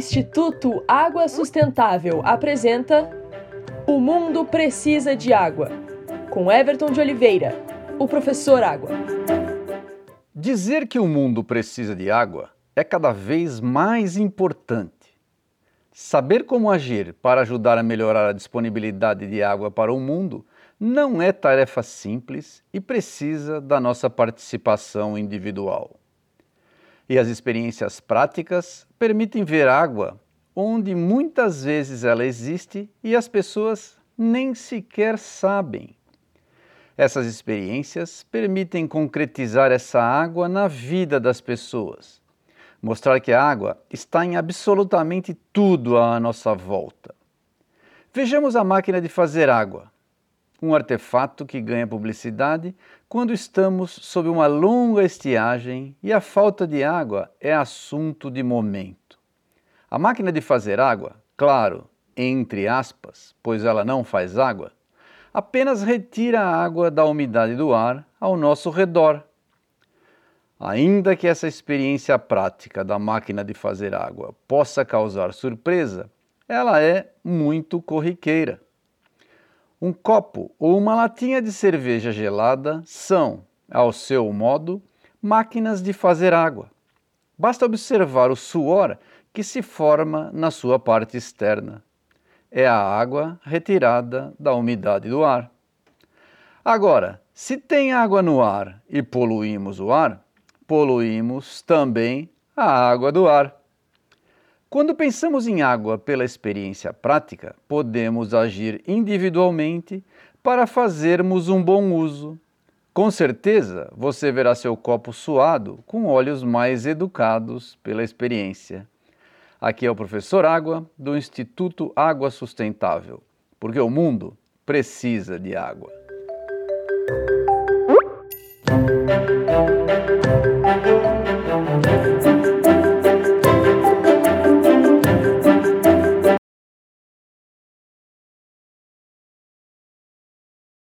Instituto Água Sustentável apresenta O Mundo Precisa de Água, com Everton de Oliveira, o professor Água. Dizer que o mundo precisa de água é cada vez mais importante. Saber como agir para ajudar a melhorar a disponibilidade de água para o mundo não é tarefa simples e precisa da nossa participação individual. E as experiências práticas permitem ver água onde muitas vezes ela existe e as pessoas nem sequer sabem. Essas experiências permitem concretizar essa água na vida das pessoas, mostrar que a água está em absolutamente tudo à nossa volta. Vejamos a máquina de fazer água, um artefato que ganha publicidade quando estamos sob uma longa estiagem e a falta de água é assunto de momento. A máquina de fazer água, claro, entre aspas, pois ela não faz água, apenas retira a água da umidade do ar ao nosso redor. Ainda que essa experiência prática da máquina de fazer água possa causar surpresa, ela é muito corriqueira. Um copo ou uma latinha de cerveja gelada são, ao seu modo, máquinas de fazer água. Basta observar o suor que se forma na sua parte externa. É a água retirada da umidade do ar. Agora, se tem água no ar e poluímos o ar, poluímos também a água do ar. Quando pensamos em água pela experiência prática, podemos agir individualmente para fazermos um bom uso. Com certeza, você verá seu copo suado com olhos mais educados pela experiência. Aqui é o professor Água do Instituto Água Sustentável, porque o mundo precisa de água.